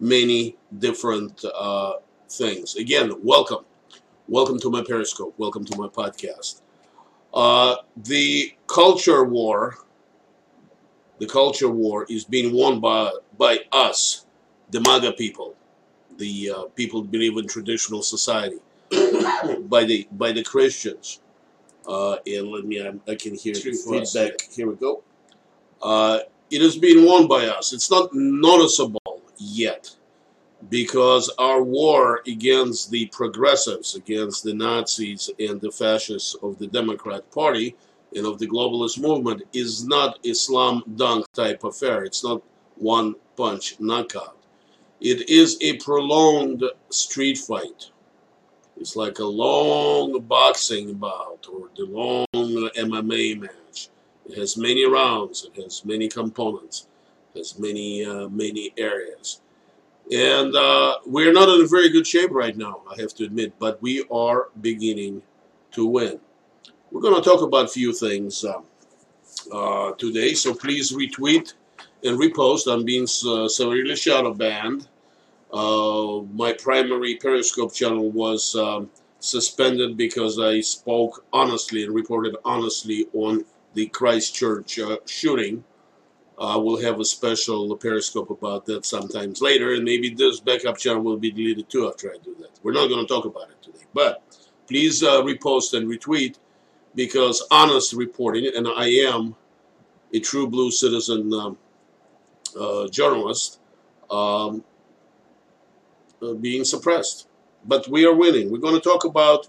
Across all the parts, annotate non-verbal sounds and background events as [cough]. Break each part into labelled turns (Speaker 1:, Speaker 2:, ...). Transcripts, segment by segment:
Speaker 1: many different uh, things. Again, welcome. Welcome to my Periscope. Welcome to my podcast. Uh, the culture war, the culture war is being won by, by us, the MAGA people, the uh, people who believe in traditional society, [coughs] by the by the Christians. Uh, and let me, I, I can hear feedback. Here we go. Uh, it is being won by us. It's not noticeable yet because our war against the progressives, against the Nazis and the fascists of the Democrat Party and of the globalist movement is not a slam dunk type affair. It's not one punch knockout. It is a prolonged street fight. It's like a long boxing bout or the long MMA match. It has many rounds. It has many components. Has many uh, many areas. And uh, we're not in a very good shape right now, I have to admit, but we are beginning to win. We're going to talk about a few things uh, uh, today, so please retweet and repost. I'm being uh, severely shadow banned. Uh, my primary Periscope channel was um, suspended because I spoke honestly and reported honestly on the Christchurch uh, shooting. Uh, we'll have a special Periscope about that sometimes later, and maybe this backup channel will be deleted too after I do that. We're not going to talk about it today, but please uh, repost and retweet because honest reporting, and I am a true blue citizen um, uh, journalist, um, uh, being suppressed. But we are winning. We're going to talk about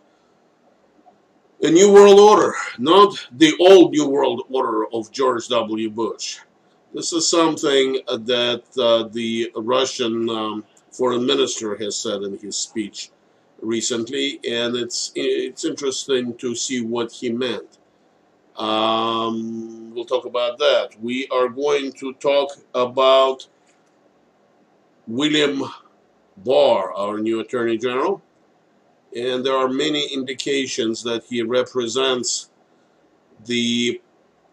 Speaker 1: a new world order, not the old new world order of George W. Bush. This is something that uh, the Russian um, foreign minister has said in his speech recently, and it's it's interesting to see what he meant. Um, we'll talk about that. We are going to talk about William Barr, our new Attorney General, and there are many indications that he represents the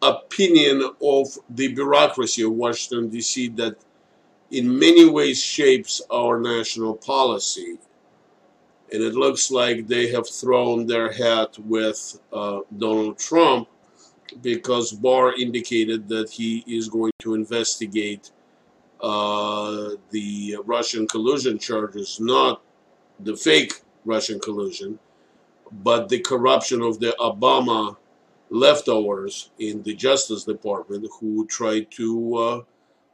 Speaker 1: opinion of the bureaucracy of Washington, D.C., that in many ways shapes our national policy. And it looks like they have thrown their hat with uh, Donald Trump because Barr indicated that he is going to investigate uh, the Russian collusion charges, not the fake Russian collusion, but the corruption of the Obama leftovers in the Justice Department who tried to uh,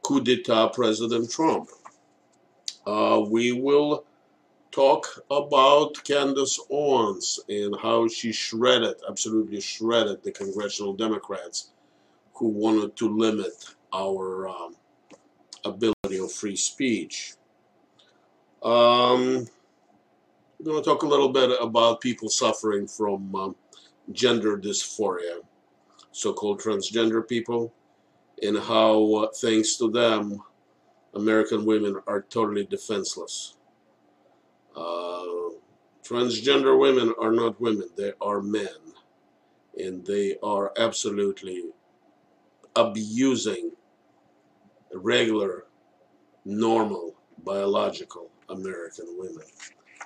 Speaker 1: coup d'etat President Trump. Uh, we will talk about Candace Owens and how she shredded, absolutely shredded the congressional Democrats who wanted to limit our um, ability of free speech. Um, we're going to talk a little bit about people suffering from um, gender dysphoria, so-called transgender people, and how, uh, thanks to them, American women are totally defenseless. Uh, transgender women are not women, they are men. And they are absolutely abusing regular, normal, biological American women.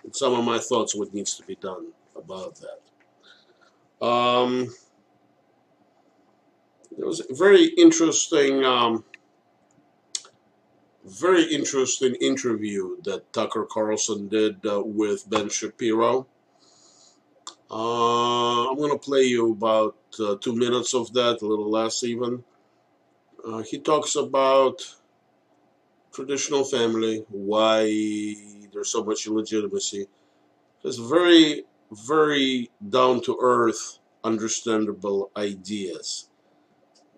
Speaker 1: And some of my thoughts what needs to be done about that. Um, there was a very interesting, um, very interesting interview that Tucker Carlson did uh, with Ben Shapiro. Uh, I'm going to play you about uh, two minutes of that, a little less even. Uh, he talks about traditional family, why there's so much illegitimacy. There's very, very down to earth, understandable ideas.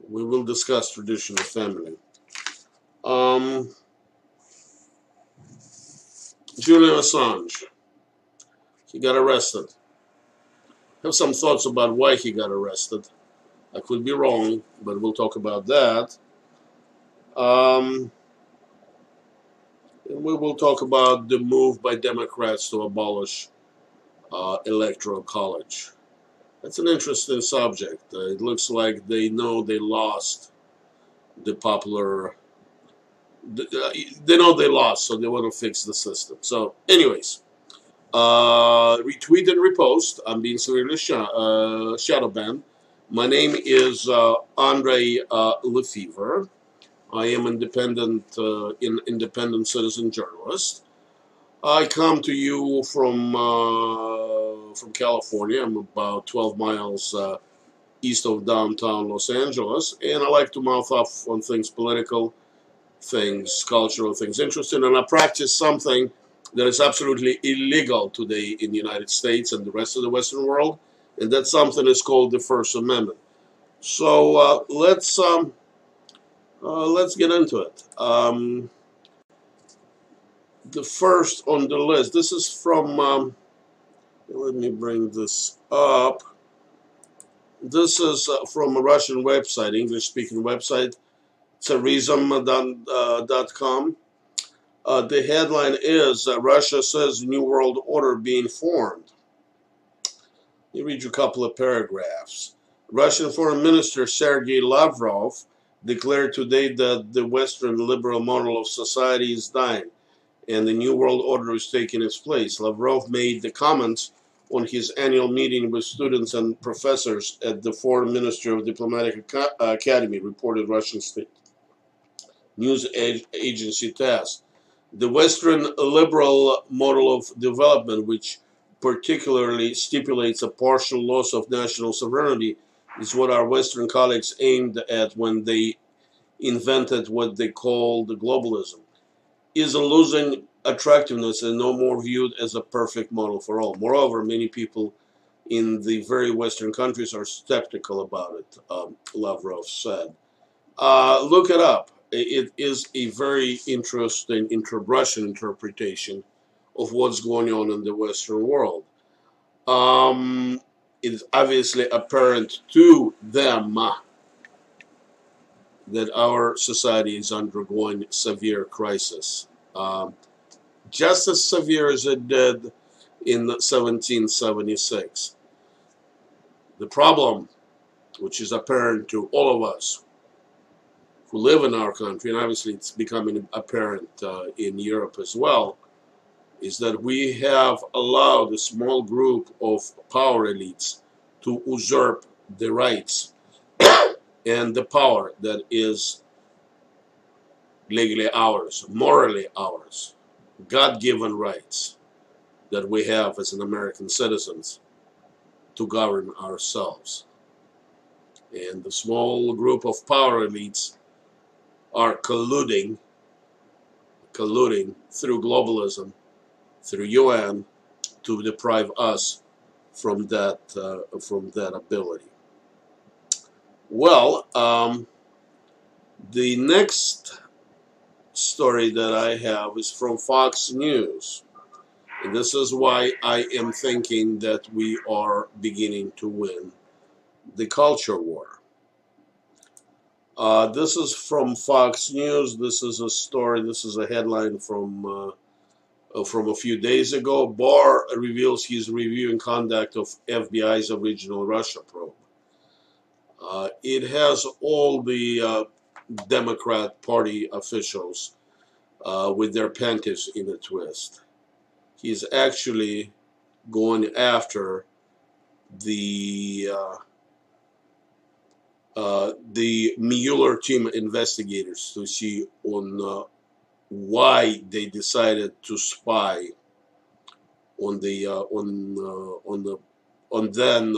Speaker 1: We will discuss traditional family. Um, Julian Assange, he got arrested. I have some thoughts about why he got arrested. I could be wrong, but we'll talk about that. Um, and we will talk about the move by Democrats to abolish uh, electoral college. That's an interesting subject. Uh, it looks like they know they lost the popular uh, they know they lost, so they want to fix the system. So, anyways, uh, retweet and repost. I'm being severely sh uh, shadow banned. My name is uh, Andre uh, Lefevre. I am independent, uh, in, independent citizen journalist. I come to you from uh, from California. I'm about 12 miles uh, east of downtown Los Angeles, and I like to mouth off on things political, things cultural, things interesting, and I practice something that is absolutely illegal today in the United States and the rest of the Western world, and that something is called the First Amendment. So uh, let's um, uh, let's get into it. Um, the first on the list. This is from. Um, let me bring this up. This is uh, from a Russian website, English-speaking website, tsarizm.com. Uh, the headline is uh, Russia says New World Order being formed. Let me read you a couple of paragraphs. Russian Foreign Minister Sergei Lavrov declared today that the Western liberal model of society is dying and the New World Order is taking its place. Lavrov made the comments on his annual meeting with students and professors at the Foreign Ministry of Diplomatic Academy, reported Russian state news agency TASS. The Western liberal model of development, which particularly stipulates a partial loss of national sovereignty, is what our Western colleagues aimed at when they invented what they called globalism is losing attractiveness and no more viewed as a perfect model for all. Moreover, many people in the very Western countries are skeptical about it, um, Lavrov said. Uh, look it up. It is a very interesting inter Russian interpretation of what's going on in the Western world. Um, it is obviously apparent to them that our society is undergoing severe crisis. Um, just as severe as it did in 1776. The problem, which is apparent to all of us who live in our country, and obviously it's becoming apparent uh, in Europe as well, is that we have allowed a small group of power elites to usurp the rights and the power that is legally ours, morally ours, God-given rights that we have as an American citizens to govern ourselves. And the small group of power elites are colluding, colluding through globalism, through UN, to deprive us from that uh, from that ability. Well, um, the next story that I have is from Fox News. And this is why I am thinking that we are beginning to win the culture war. Uh, this is from Fox News. This is a story. This is a headline from uh, uh from a few days ago. Barr reveals he's reviewing conduct of FBI's original Russia probe. Uh, it has all the uh, Democrat Party officials uh, with their panties in a twist. He's actually going after the uh, uh, the Mueller team investigators to see on uh, why they decided to spy on the on on the on then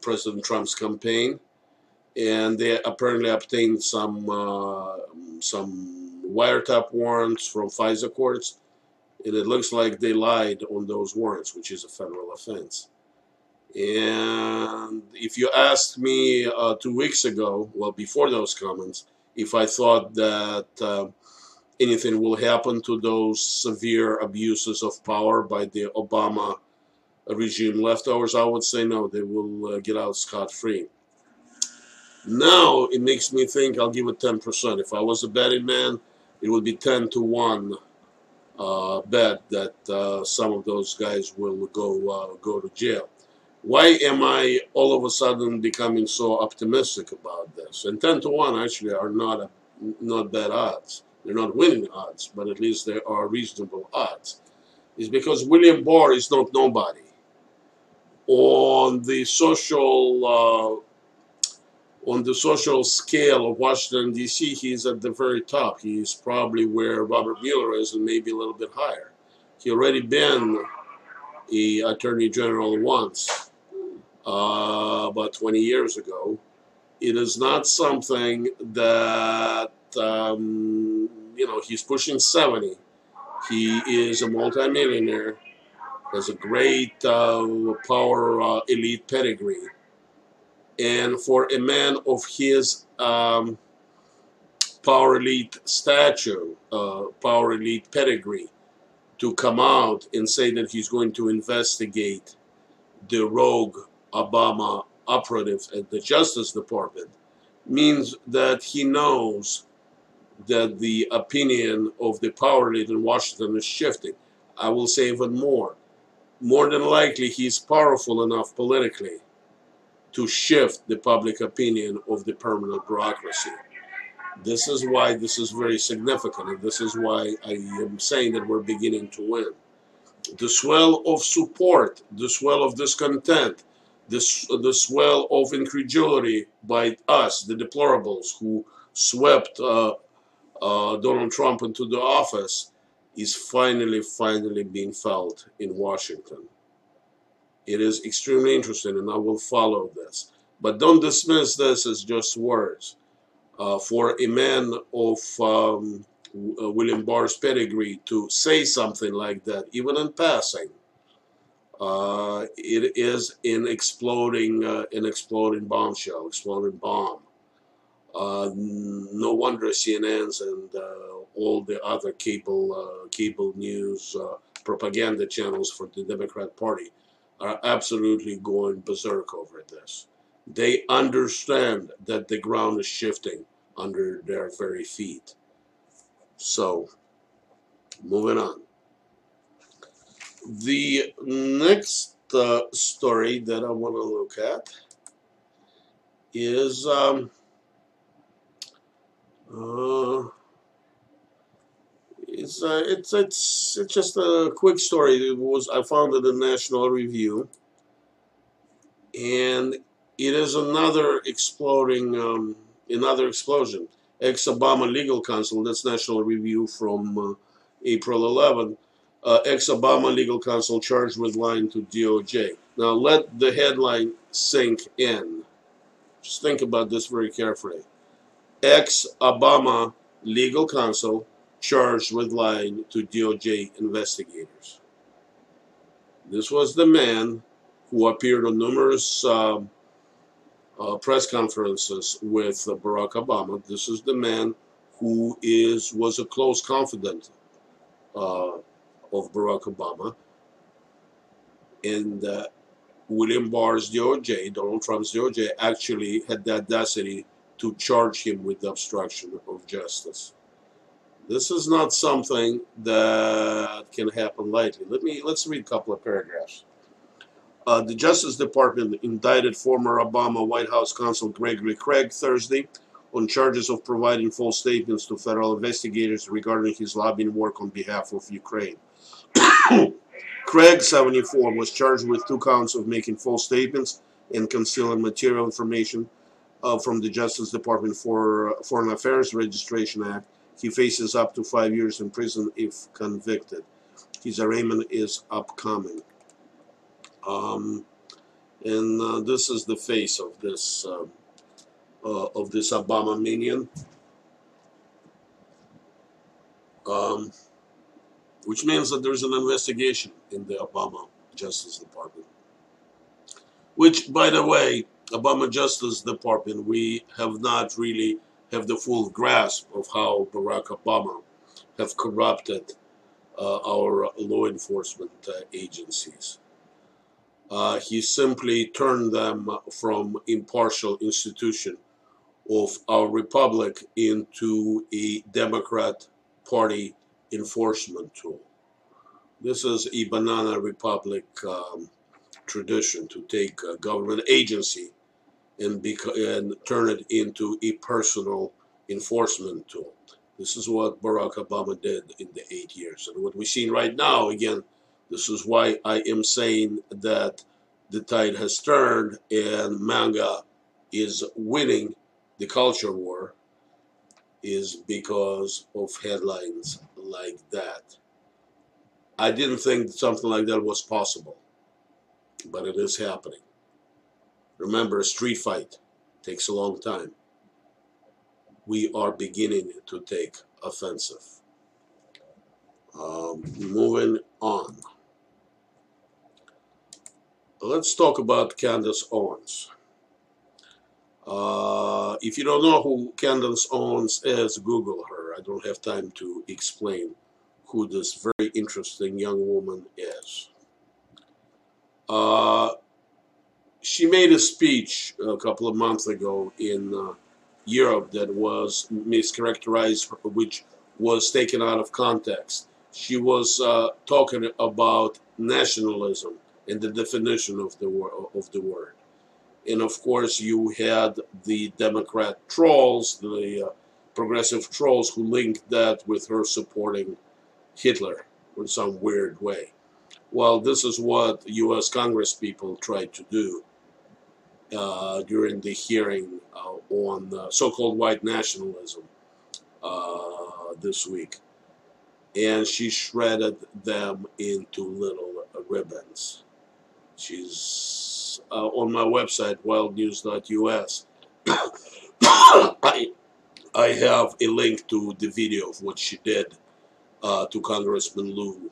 Speaker 1: President Trump's campaign and they apparently obtained some uh, some wiretap warrants from FISA courts, and it looks like they lied on those warrants, which is a federal offense. And if you asked me uh, two weeks ago, well, before those comments, if I thought that uh, anything will happen to those severe abuses of power by the Obama regime leftovers, I would say no, they will uh, get out scot-free. Now it makes me think I'll give it 10%. If I was a betting man, it would be 10 to 1 uh, bet that uh, some of those guys will go uh, go to jail. Why am I all of a sudden becoming so optimistic about this? And 10 to 1 actually are not a, not bad odds. they're not winning odds, but at least they are reasonable odds, is because William Barr is not nobody. On the social uh, on the social scale of Washington D.C., he's at the very top. He's probably where Robert Mueller is, and maybe a little bit higher. He already been a attorney general once, uh, about 20 years ago. It is not something that um, you know, he's pushing 70. He is a multimillionaire, has a great uh, power uh, elite pedigree. And for a man of his um, power elite stature, uh, power elite pedigree, to come out and say that he's going to investigate the rogue Obama operative at the Justice Department means that he knows that the opinion of the power elite in Washington is shifting. I will say even more. More than likely, he's powerful enough politically to shift the public opinion of the permanent bureaucracy. This is why this is very significant, and this is why I am saying that we're beginning to win. The swell of support, the swell of discontent, the, the swell of incredulity by us, the deplorables, who swept uh, uh, Donald Trump into the office is finally, finally being felt in Washington. It is extremely interesting, and I will follow this. But don't dismiss this as just words. Uh, for a man of um, uh, William Barr's pedigree to say something like that, even in passing, uh, it is an exploding, uh, an exploding bombshell, exploding bomb. Uh, no wonder CNNs and uh, all the other cable cable news propaganda channels for the Democrat Party are absolutely going berserk over this. They understand that the ground is shifting under their very feet. So, moving on. The next uh, story that I want to look at is um, uh, it's uh, it's it's it's just a quick story. It was I found it in National Review, and it is another exploding um, another explosion. Ex-Obama legal counsel. That's National Review from uh, April 11. Uh, ex-Obama legal counsel charged with lying to DOJ. Now let the headline sink in. Just think about this very carefully ex-Obama legal counsel charged with lying to DOJ investigators. This was the man who appeared on numerous uh, uh, press conferences with uh, Barack Obama. This is the man who is was a close confidant uh, of Barack Obama. And uh, William Barr's DOJ, Donald Trump's DOJ, actually had the audacity to charge him with obstruction of justice. This is not something that can happen lightly. Let me let's read a couple of paragraphs. Uh, the Justice Department indicted former Obama White House counsel Gregory Craig Thursday on charges of providing false statements to federal investigators regarding his lobbying work on behalf of Ukraine. [coughs] Craig, 74, was charged with two counts of making false statements and concealing material information uh, from the Justice Department for Foreign Affairs Registration Act. He faces up to five years in prison if convicted. His arraignment is upcoming. Um, and uh, this is the face of this uh, uh of this Obama minion, um, which means that there's an investigation in the Obama Justice Department. Which, by the way, Obama Justice Department, we have not really have the full grasp of how Barack Obama have corrupted uh, our law enforcement uh, agencies. Uh, he simply turned them from impartial institution of our republic into a Democrat Party enforcement tool. This is a banana republic um, tradition to take a government agency and, and turn it into a personal enforcement tool. This is what Barack Obama did in the eight years. And what we're seeing right now, again, this is why I am saying that the tide has turned and MAGA is winning the culture war is because of headlines like that. I didn't think something like that was possible, but it is happening. Remember, a street fight takes a long time. We are beginning to take offensive. Um, moving on. Let's talk about Candace Owens. Uh, if you don't know who Candace Owens is, Google her. I don't have time to explain who this very interesting young woman is. Uh, she made a speech a couple of months ago in uh, Europe that was mischaracterized, which was taken out of context. She was uh, talking about nationalism and the definition of the word of the word, and of course you had the Democrat trolls, the uh, progressive trolls, who linked that with her supporting Hitler in some weird way. Well, this is what U.S. Congress people tried to do uh, during the hearing uh, on uh, so-called white nationalism uh, this week. And she shredded them into little ribbons. She's uh, on my website, wildnews.us. I, [coughs] I have a link to the video of what she did to Congressman Lieu,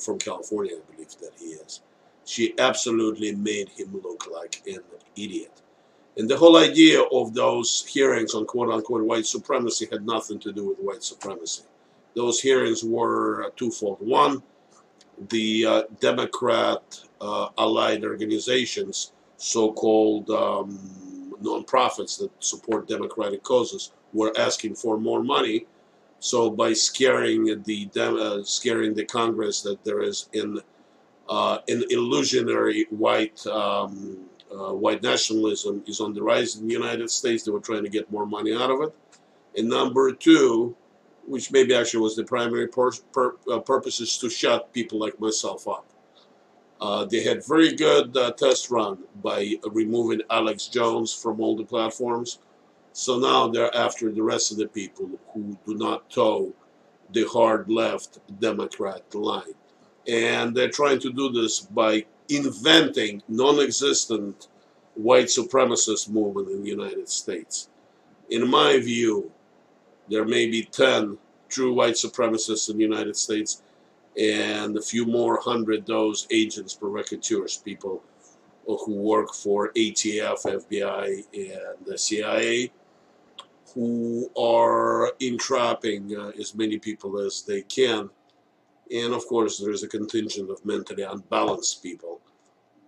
Speaker 1: from California, I believe that he is. She absolutely made him look like an idiot. And the whole idea of those hearings on quote unquote white supremacy had nothing to do with white supremacy. Those hearings were twofold. One, the uh, Democrat uh, allied organizations, so called um, nonprofits that support democratic causes, were asking for more money. So by scaring the uh, scaring the Congress that there is an uh, an illusionary white um, uh, white nationalism is on the rise in the United States. They were trying to get more money out of it. And number two, which maybe actually was the primary pur pur uh, purpose, is to shut people like myself up. Uh, they had very good uh, test run by removing Alex Jones from all the platforms. So now they're after the rest of the people who do not toe the hard left Democrat line. And they're trying to do this by inventing non-existent white supremacist movement in the United States. In my view, there may be 10 true white supremacists in the United States and a few more hundred those agents, provocateurs, people who work for ATF, FBI, and the CIA, who are entrapping uh, as many people as they can and of course, there is a contingent of mentally unbalanced people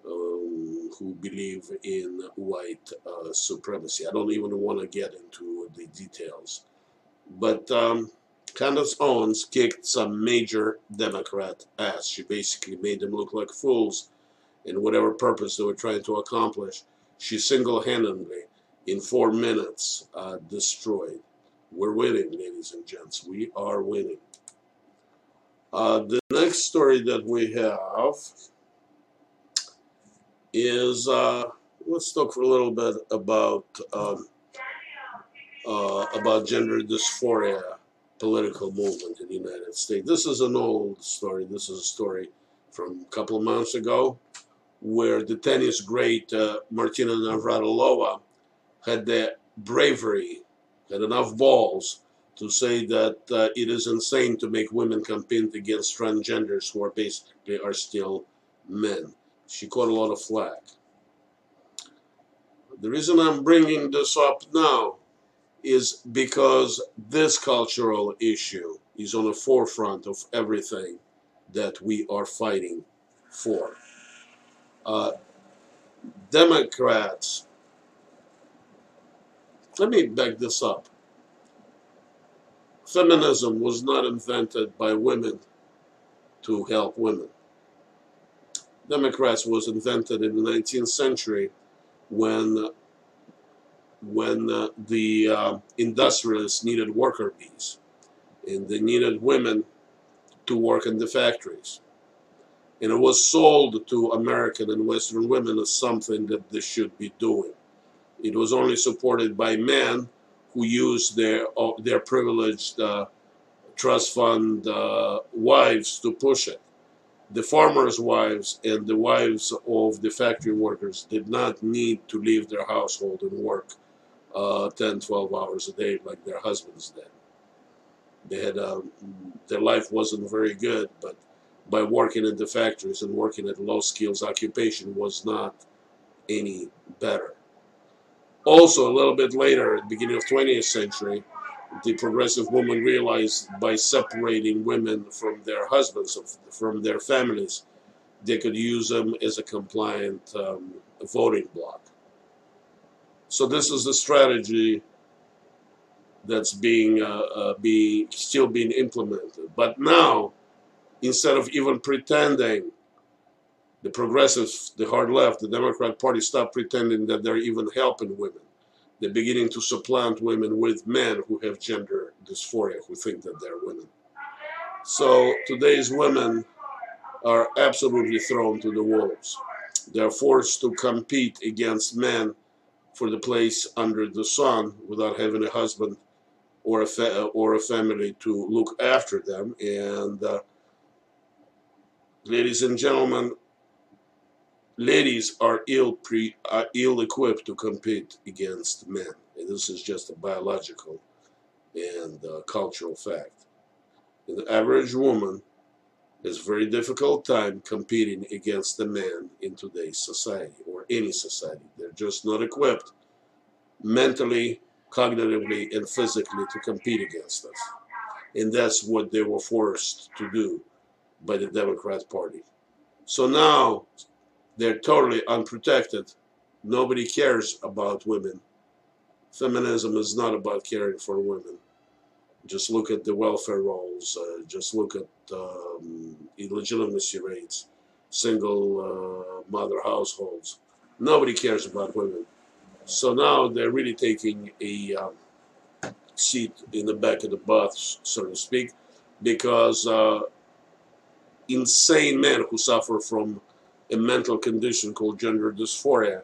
Speaker 1: um, who believe in white uh, supremacy. I don't even want to get into the details. But um, Candace Owens kicked some major Democrat ass. She basically made them look like fools in whatever purpose they were trying to accomplish. She single-handedly, in four minutes, uh, destroyed. We're winning, ladies and gents. We are winning. Uh, the next story that we have is uh, let's talk for a little bit about um, uh, about gender dysphoria political movement in the United States. This is an old story. This is a story from a couple of months ago where the tennis great uh, Martina Navratilova had the bravery, had enough balls to say that uh, it is insane to make women compete against transgenders who are basically are still men. She caught a lot of flack. The reason I'm bringing this up now is because this cultural issue is on the forefront of everything that we are fighting for. Uh, Democrats, let me back this up feminism was not invented by women to help women. Democrats was invented in the 19th century when when uh, the uh, industrialists needed worker bees. and they needed women to work in the factories. And it was sold to American and Western women as something that they should be doing. It was only supported by men who used their uh, their privileged uh, trust fund uh, wives to push it. The farmers' wives and the wives of the factory workers did not need to leave their household and work uh, 10, 12 hours a day like their husbands did. They had um, their life wasn't very good, but by working in the factories and working at low skills occupation was not any better. Also, a little bit later, at the beginning of 20th century, the progressive woman realized by separating women from their husbands, from their families, they could use them as a compliant um, voting bloc. So this is the strategy that's being uh, uh, being still being implemented. But now, instead of even pretending, the progressives, the hard left, the Democrat Party, stop pretending that they're even helping women. They're beginning to supplant women with men who have gender dysphoria, who think that they're women. So today's women are absolutely thrown to the wolves. They're forced to compete against men for the place under the sun without having a husband or a or a family to look after them. And uh, ladies and gentlemen, ladies are ill pre are ill equipped to compete against men. And this is just a biological and uh, cultural fact. And the average woman has a very difficult time competing against a man in today's society or any society. They're just not equipped mentally cognitively and physically to compete against us. And that's what they were forced to do by the Democrat Party. So now they're totally unprotected. Nobody cares about women. Feminism is not about caring for women. Just look at the welfare rolls. Uh, just look at um, illegitimacy rates, single uh, mother households. Nobody cares about women. So now they're really taking a um, seat in the back of the bus, so to speak, because uh, insane men who suffer from a mental condition called gender dysphoria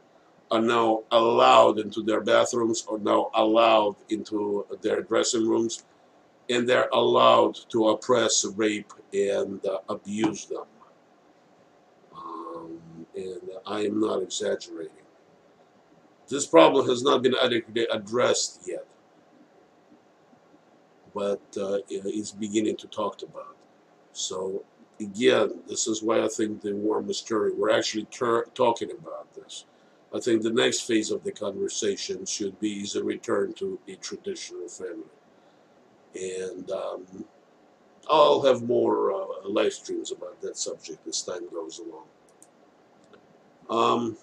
Speaker 1: are now allowed into their bathrooms or now allowed into their dressing rooms and they're allowed to oppress, rape, and uh, abuse them. Um, and I am not exaggerating. This problem has not been adequately addressed yet, but uh, it's beginning to talk about. So again, this is why I think the war mystery. We're actually talking about this. I think the next phase of the conversation should be is a return to a traditional family, and um, I'll have more uh, live streams about that subject as time goes along. Um,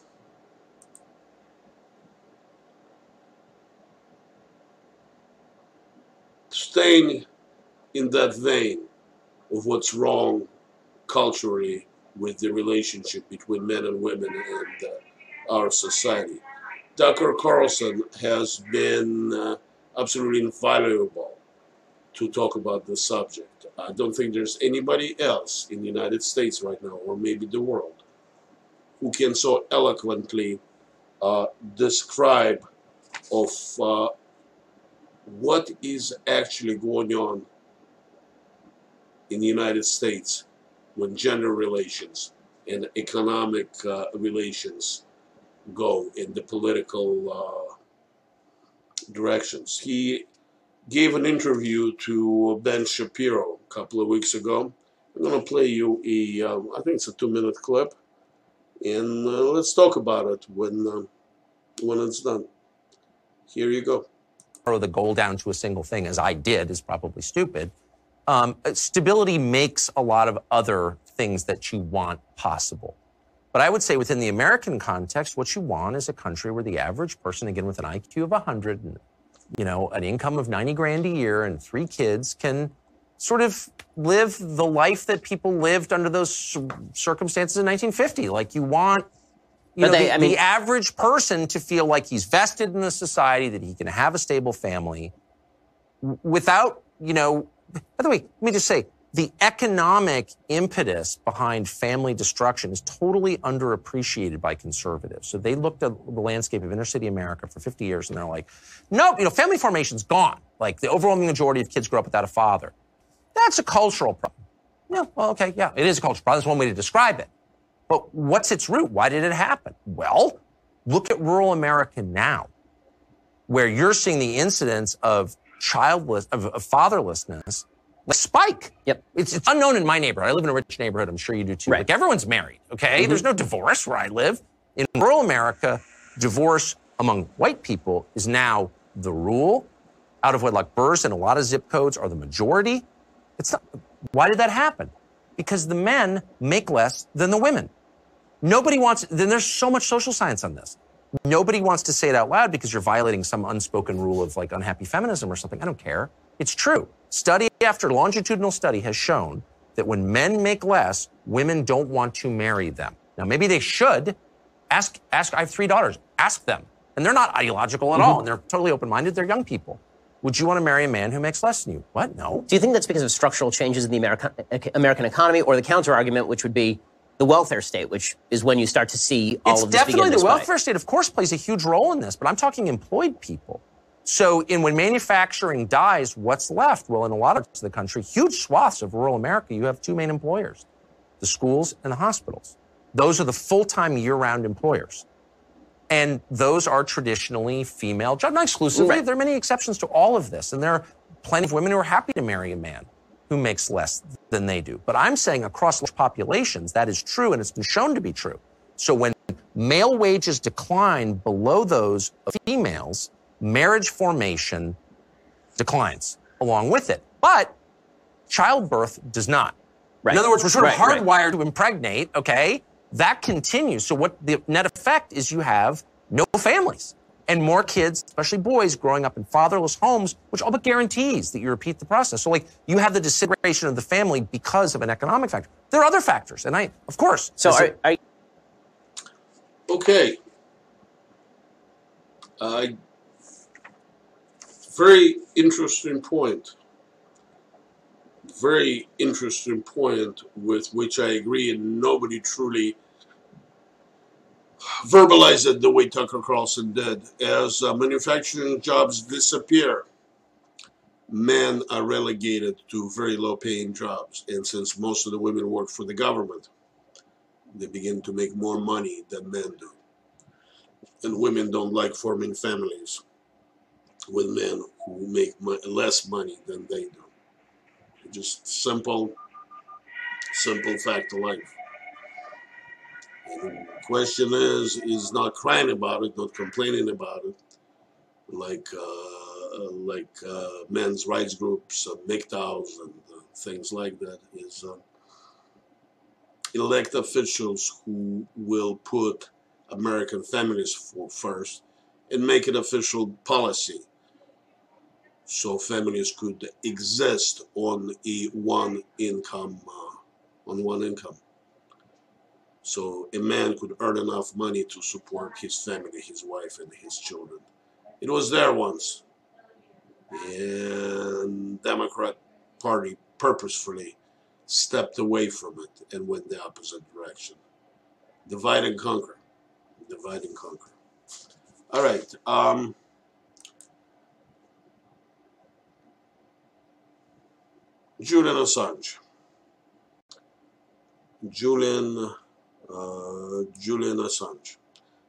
Speaker 1: staying in that vein of what's wrong culturally with the relationship between men and women and uh, our society. Tucker Carlson has been uh, absolutely invaluable to talk about the subject. I don't think there's anybody else in the United States right now, or maybe the world, who can so eloquently uh, describe of uh, what is actually going on in the United States when gender relations and economic uh, relations go in the political uh, directions. He gave an interview to Ben Shapiro a couple of weeks ago. I'm going to play you a, um, I think it's a two-minute clip, and uh, let's talk about it when uh, when it's done. Here you go
Speaker 2: narrow the goal down to a single thing, as I did, is probably stupid. Um, stability makes a lot of other things that you want possible. But I would say within the American context, what you want is a country where the average person, again, with an IQ of 100 and, you know, an income of 90 grand a year and three kids can sort of live the life that people lived under those circumstances in 1950. Like you want you know, they, the, I mean, the average person to feel like he's vested in the society, that he can have a stable family without, you know, by the way, let me just say, the economic impetus behind family destruction is totally underappreciated by conservatives. So they looked at the landscape of inner city America for 50 years and they're like, nope, you know, family formation's gone. Like the overwhelming majority of kids grow up without a father. That's a cultural problem. Yeah, well, okay, yeah, it is a cultural problem. That's one way to describe it. But what's its root? Why did it happen? Well, look at rural America now, where you're seeing the incidence of childless, of, of fatherlessness spike.
Speaker 3: Yep.
Speaker 2: It's, it's, unknown in my neighborhood. I live in a rich neighborhood. I'm sure you do too. Right. Like everyone's married. Okay. Mm-hmm. There's no divorce where I live. In rural America, divorce among white people is now the rule. Out of wedlock births in a lot of zip codes are the majority. It's not. Why did that happen? Because the men make less than the women. Nobody wants. Then there's so much social science on this. Nobody wants to say it out loud because you're violating some unspoken rule of like unhappy feminism or something. I don't care. It's true. Study after longitudinal study has shown that when men make less, women don't want to marry them. Now, maybe they should. Ask, ask, I have three daughters. Ask them. And they're not ideological at mm-hmm. all. And they're totally open minded. They're young people. Would you want to marry a man who makes less than you? What? No.
Speaker 3: Do you think that's because of structural changes in the American, American economy or the counter argument, which would be the welfare state, which is when you start to see all
Speaker 2: it's
Speaker 3: of this
Speaker 2: definitely
Speaker 3: the
Speaker 2: welfare state, of course, plays a huge role in this, but I'm talking employed people. So, in when manufacturing dies, what's left? Well, in a lot of parts of the country, huge swaths of rural America, you have two main employers the schools and the hospitals. Those are the full time year round employers. And those are traditionally female jobs, not exclusively. Right. There are many exceptions to all of this. And there are plenty of women who are happy to marry a man who makes less than they do. But I'm saying across large populations, that is true, and it's been shown to be true. So when male wages decline below those of females, marriage formation declines along with it. But childbirth does not. Right. In other words, we're sort of right, hardwired right. to impregnate, okay? That continues. So what the net effect is you have no families and more kids, especially boys, growing up in fatherless homes, which all but guarantees that you repeat the process. So, like, you have the disintegration of the family because of an economic factor. There are other factors, and I, of course.
Speaker 3: So, are, are
Speaker 1: okay. Uh, very interesting point. Very interesting point with which I agree, and nobody truly verbalize it the way Tucker Carlson did. As uh, manufacturing jobs disappear, men are relegated to very low paying jobs. And since most of the women work for the government, they begin to make more money than men do. And women don't like forming families with men who make less money than they do. Just simple, simple fact of life. Question is, is not crying about it, not complaining about it, like uh, like uh, men's rights groups, uh, MGTOWs, and uh, things like that. Is uh, elect officials who will put American families first and make it official policy so families could exist on a one income uh, on one income so a man could earn enough money to support his family, his wife, and his children. It was there once. And Democrat Party purposefully stepped away from it and went the opposite direction. Divide and conquer. Divide and conquer. All right. Um, Julian Assange. Julian Julian Assange.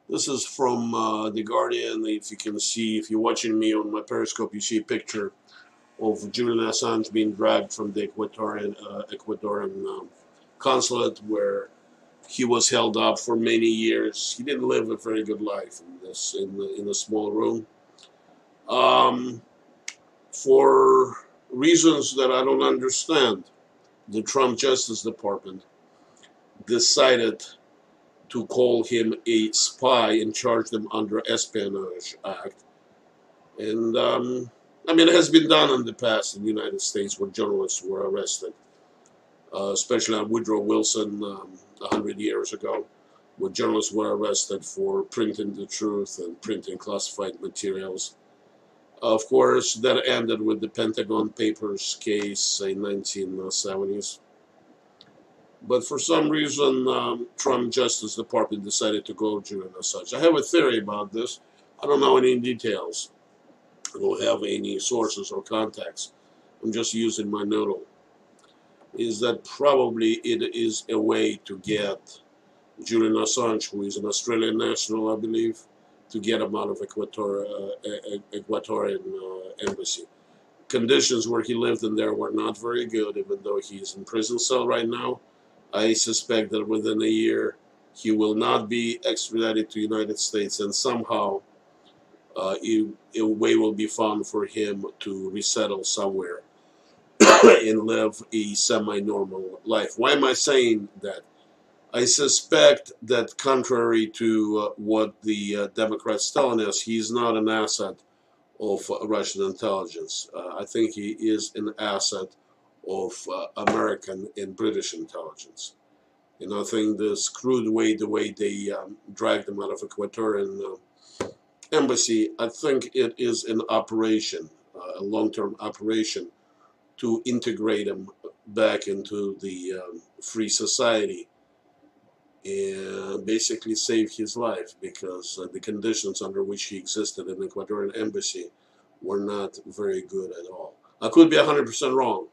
Speaker 1: This is from uh, The Guardian. If you can see, if you're watching me on my Periscope, you see a picture of Julian Assange being dragged from the Ecuadorian, uh, Ecuadorian um, consulate where he was held up for many years. He didn't live a very good life in this in, the, in a small room. Um, for reasons that I don't understand, the Trump Justice Department decided to call him a spy and charge them under Espionage Act. And um, I mean, it has been done in the past in the United States where journalists were arrested, uh, especially on Woodrow Wilson um, 100 years ago, where journalists were arrested for printing the truth and printing classified materials. Of course, that ended with the Pentagon Papers case in 1970s. But for some reason, um, Trump Justice Department decided to go Julian Assange. I have a theory about this. I don't know any details. I don't have any sources or contacts. I'm just using my noodle. Is that probably it is a way to get Julian Assange, who is an Australian national, I believe, to get him out of Equator, uh, Ecuadorian uh, embassy. Conditions where he lived in there were not very good, even though he's in prison cell right now. I suspect that within a year he will not be extradited to United States, and somehow uh, a way will be found for him to resettle somewhere [coughs] and live a semi-normal life. Why am I saying that? I suspect that contrary to uh, what the uh, Democrats telling us, he's not an asset of Russian intelligence. Uh, I think he is an asset of uh, American and British intelligence. And I think the screwed way, the way they um, dragged him out of Ecuadorian uh, embassy, I think it is an operation, a long-term operation to integrate him back into the um, free society and basically save his life because uh, the conditions under which he existed in the Ecuadorian embassy were not very good at all. I could be 100% wrong,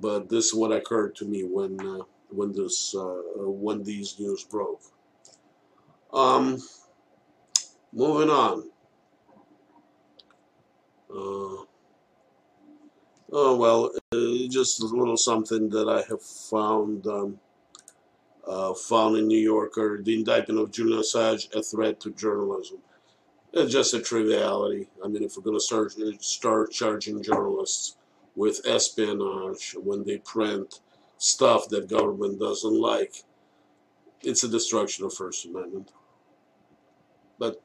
Speaker 1: but this is what occurred to me when uh, when this uh, when these news broke. Um, moving on. Uh, oh well, uh, just a little something that I have found. Um, uh, found in New Yorker, the indictment of Julian Assange, a threat to journalism. It's just a triviality. I mean, if we're going to start, start charging journalists with espionage when they print stuff that government doesn't like, it's a destruction of First Amendment. But,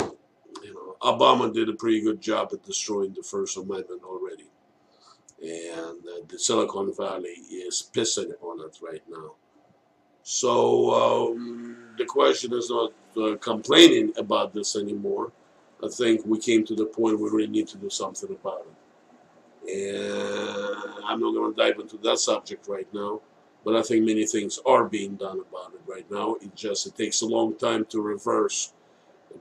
Speaker 1: you know, Obama did a pretty good job at destroying the First Amendment already. And uh, the Silicon Valley is pissing on it right now. So um, the question is not uh, complaining about this anymore. I think we came to the point where we need to do something about it. And I'm not going to dive into that subject right now, but I think many things are being done about it right now. It just it takes a long time to reverse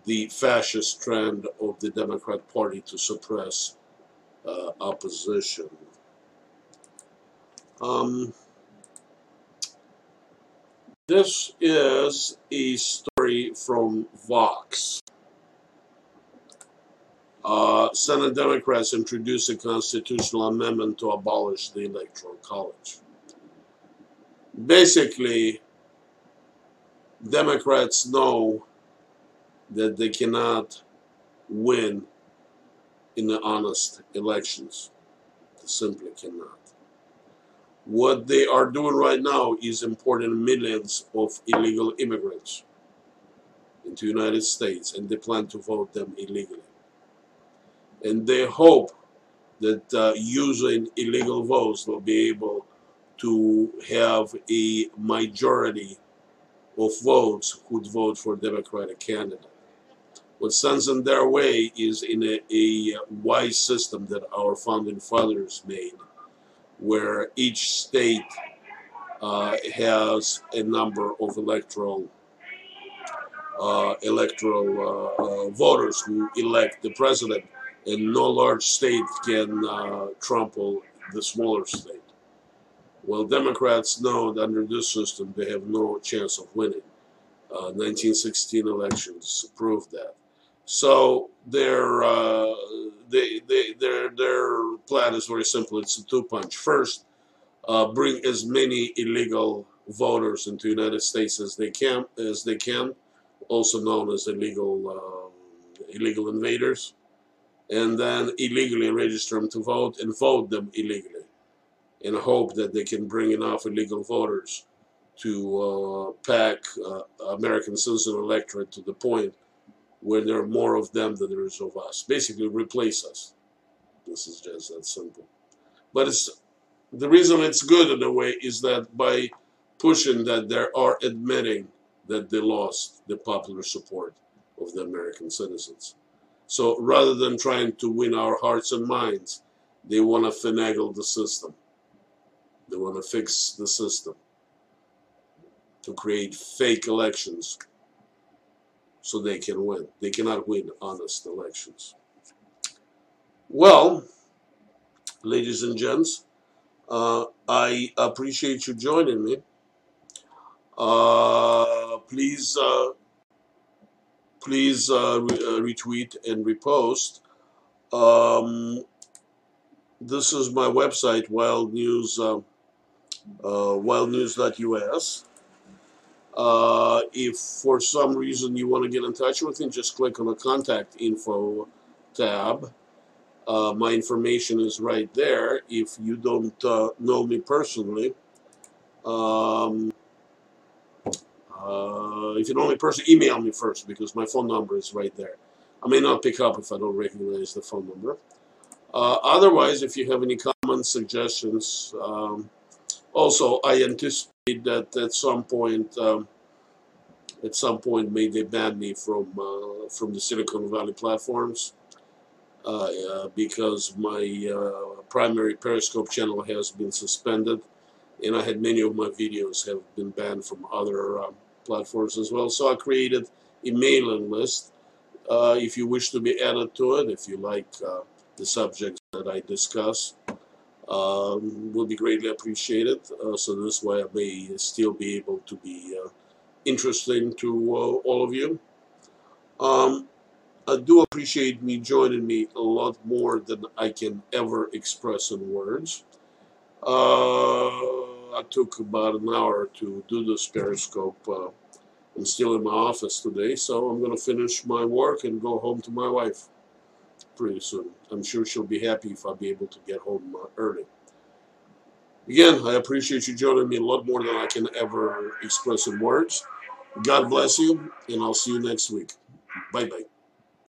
Speaker 1: the fascist trend of the Democrat Party to suppress uh, opposition. Um, this is a story from Vox. Uh, Senate Democrats introduce a constitutional amendment to abolish the Electoral College. Basically, Democrats know that they cannot win in the honest elections. They simply cannot. What they are doing right now is importing millions of illegal immigrants into the United States and they plan to vote them illegally. And they hope that uh, using illegal votes they'll be able to have a majority of votes who'd vote for a Democratic candidate. What sends them their way is in a, a wise system that our founding fathers made where each state uh, has a number of electoral uh, electoral uh, uh voters who elect the president, and no large state can uh, trample the smaller state. Well, Democrats know that under this system they have no chance of winning. 1916 uh, elections proved that. So their uh, they, they, their their plan is very simple. It's a two punch. First, uh, bring as many illegal voters into the United States as they can, as they can, also known as illegal uh, illegal invaders, and then illegally register them to vote and vote them illegally, in hope that they can bring enough illegal voters to uh, pack uh, American citizen electorate to the point where there are more of them than there is of us. Basically, replace us. This is just that simple. But it's the reason it's good in a way is that by pushing that, they are admitting that they lost the popular support of the American citizens. So rather than trying to win our hearts and minds, they want to finagle the system. They want to fix the system to create fake elections so they can win. They cannot win honest elections. Well, ladies and gents, uh, I appreciate you joining me. Uh, please, uh, please uh, re uh, retweet and repost. Um, this is my website, Wild News, uh, wildnews.us. Uh, if for some reason you want to get in touch with me, just click on the contact info tab. Uh, my information is right there. If you don't uh, know me personally, um, uh, if you know me personally, email me first because my phone number is right there. I may not pick up if I don't recognize the phone number. Uh, otherwise, if you have any comments, suggestions, um, also I anticipate that at some point, um, at some point, may they ban me from uh, from the Silicon Valley platforms uh, uh because my uh, primary Periscope channel has been suspended, and I had many of my videos have been banned from other um, platforms as well. So I created a mailing list. Uh, if you wish to be added to it, if you like the subjects that I discuss um, will be greatly appreciated. Uh, so this way I may still be able to be uh, interesting to uh, all of you. Um, I do appreciate me joining me a lot more than I can ever express in words. Uh, I took about an hour to do this Periscope. Uh, I'm still in my office today, so I'm going to finish my work and go home to my wife pretty soon. I'm sure she'll be happy if I'll be able to get home uh, early. Again, I appreciate you joining me a lot more than I can ever express in words. God bless you, and I'll see you next week. Bye bye.